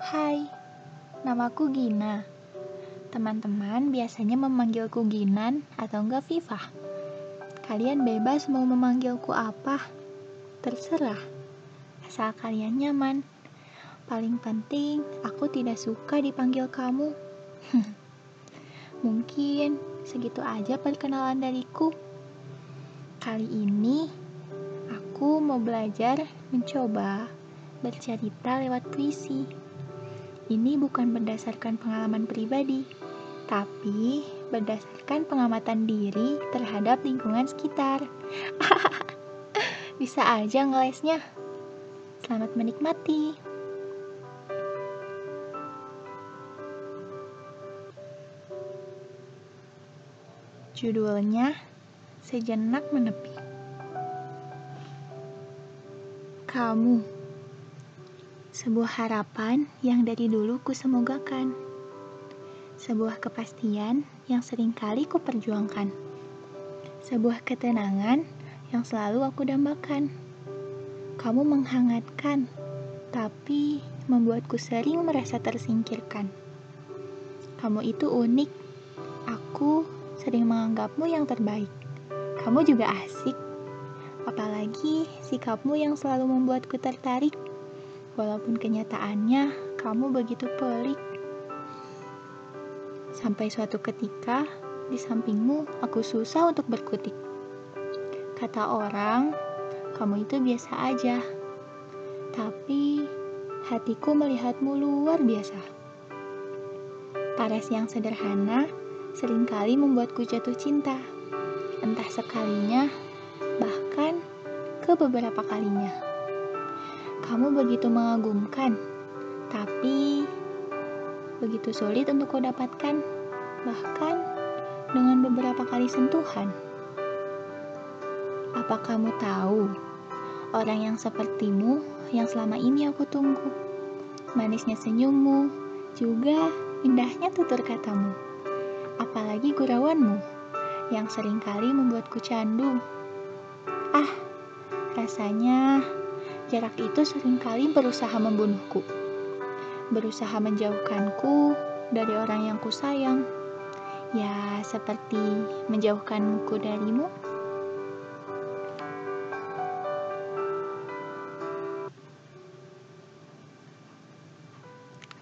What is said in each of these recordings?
Hai, namaku Gina. Teman-teman biasanya memanggilku Ginan atau enggak Viva. Kalian bebas mau memanggilku apa, terserah. Asal kalian nyaman. Paling penting, aku tidak suka dipanggil kamu. Mungkin segitu aja perkenalan dariku. Kali ini, aku mau belajar mencoba bercerita lewat puisi. Ini bukan berdasarkan pengalaman pribadi, tapi berdasarkan pengamatan diri terhadap lingkungan sekitar. Bisa aja ngelesnya. Selamat menikmati. Judulnya Sejenak Menepi. Kamu sebuah harapan yang dari dulu kusemogakan. Sebuah kepastian yang sering kali kuperjuangkan. Sebuah ketenangan yang selalu aku dambakan. Kamu menghangatkan, tapi membuatku sering merasa tersingkirkan. Kamu itu unik. Aku sering menganggapmu yang terbaik. Kamu juga asik. Apalagi sikapmu yang selalu membuatku tertarik. Walaupun kenyataannya kamu begitu pelik. Sampai suatu ketika di sampingmu aku susah untuk berkutik. Kata orang, kamu itu biasa aja. Tapi hatiku melihatmu luar biasa. Paras yang sederhana sering kali membuatku jatuh cinta. Entah sekalinya, bahkan ke beberapa kalinya. Kamu begitu mengagumkan, tapi begitu sulit untuk kau dapatkan, bahkan dengan beberapa kali sentuhan. Apa kamu tahu, orang yang sepertimu yang selama ini aku tunggu? Manisnya senyummu, juga indahnya tutur katamu. Apalagi gurauanmu, yang sering kali membuatku candu. Ah, rasanya jarak itu sering kali berusaha membunuhku berusaha menjauhkanku dari orang yang kusayang. Ya, seperti menjauhkanku darimu.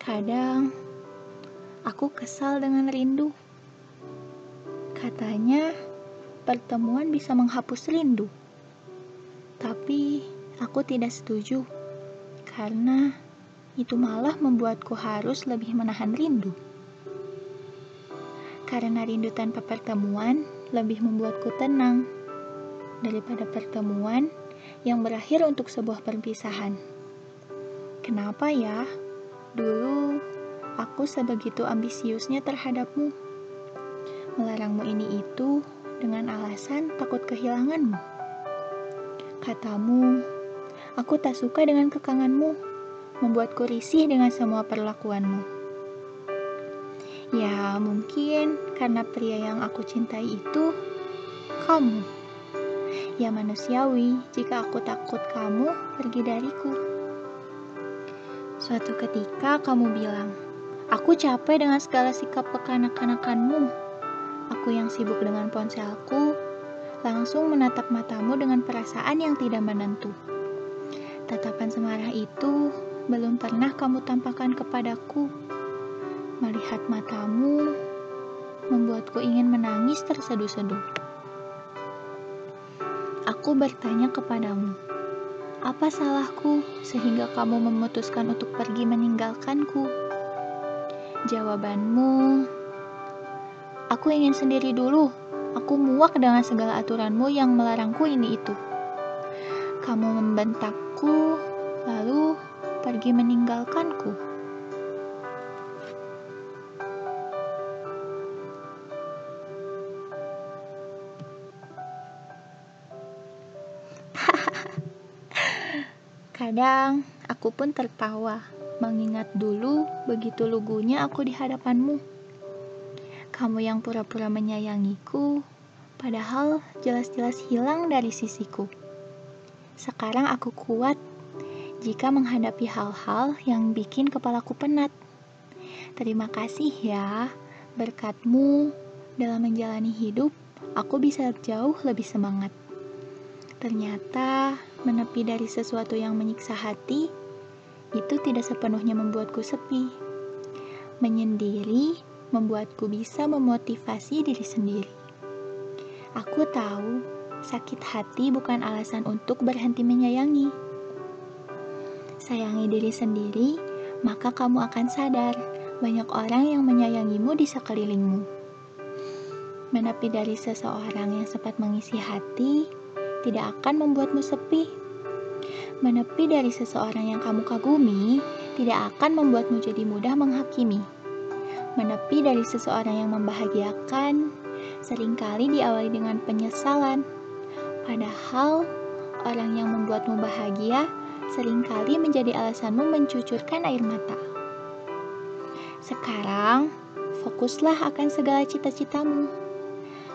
Kadang aku kesal dengan rindu. Katanya pertemuan bisa menghapus rindu. Aku tidak setuju karena itu malah membuatku harus lebih menahan rindu. Karena rindu tanpa pertemuan lebih membuatku tenang daripada pertemuan yang berakhir untuk sebuah perpisahan. Kenapa ya? Dulu aku sebegitu ambisiusnya terhadapmu. Melarangmu ini itu dengan alasan takut kehilanganmu. Katamu, aku tak suka dengan kekanganmu membuatku risih dengan semua perlakuanmu. Ya, mungkin karena pria yang aku cintai itu kamu. Ya manusiawi jika aku takut kamu pergi dariku. Suatu ketika kamu bilang, aku capek dengan segala sikap kekanak-kanakanmu. Aku yang sibuk dengan ponselku, langsung menatap matamu dengan perasaan yang tidak menentu. Tatapan semarah itu belum pernah kamu tampakkan kepadaku. Melihat matamu membuatku ingin menangis terseduh-seduh. Aku bertanya kepadamu, apa salahku sehingga kamu memutuskan untuk pergi meninggalkanku? Jawabanmu, aku ingin sendiri dulu. Aku muak dengan segala aturanmu yang melarangku ini itu. Kamu membentakku, lalu pergi meninggalkanku. Kadang aku pun tertawa, mengingat dulu begitu lugunya aku di hadapanmu. Kamu yang pura-pura menyayangiku, padahal jelas-jelas hilang dari sisiku. Sekarang aku kuat jika menghadapi hal-hal yang bikin kepalaku penat. Terima kasih ya, berkatmu dalam menjalani hidup, aku bisa jauh lebih semangat. Ternyata menepi dari sesuatu yang menyiksa hati itu tidak sepenuhnya membuatku sepi. Menyendiri membuatku bisa memotivasi diri sendiri. Aku tahu sakit hati bukan alasan untuk berhenti menyayangi. Sayangi diri sendiri, maka kamu akan sadar banyak orang yang menyayangimu di sekelilingmu. Menepi dari seseorang yang sempat mengisi hati tidak akan membuatmu sepi. Menepi dari seseorang yang kamu kagumi tidak akan membuatmu jadi mudah menghakimi. Menepi dari seseorang yang membahagiakan sering kali diawali dengan penyesalan. Padahal orang yang membuatmu bahagia sering kali menjadi alasanmu mencucurkan air mata. Sekarang, fokuslah akan segala cita-citamu.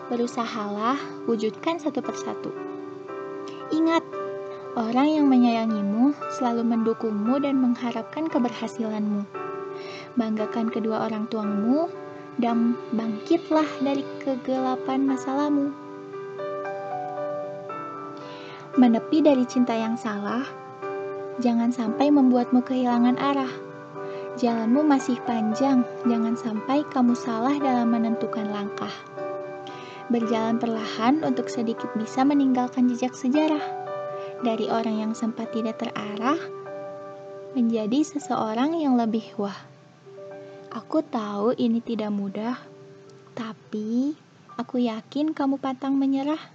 Berusahalah wujudkan satu persatu. Ingat, orang yang menyayangimu selalu mendukungmu dan mengharapkan keberhasilanmu. Banggakan kedua orang tuamu dan bangkitlah dari kegelapan masalahmu. Menepi dari cinta yang salah, jangan sampai membuatmu kehilangan arah. Jalanmu masih panjang, jangan sampai kamu salah dalam menentukan langkah. Berjalan perlahan untuk sedikit bisa meninggalkan jejak sejarah. Dari orang yang sempat tidak terarah, menjadi seseorang yang lebih wah. Aku tahu ini tidak mudah, tapi aku yakin kamu pantang menyerah.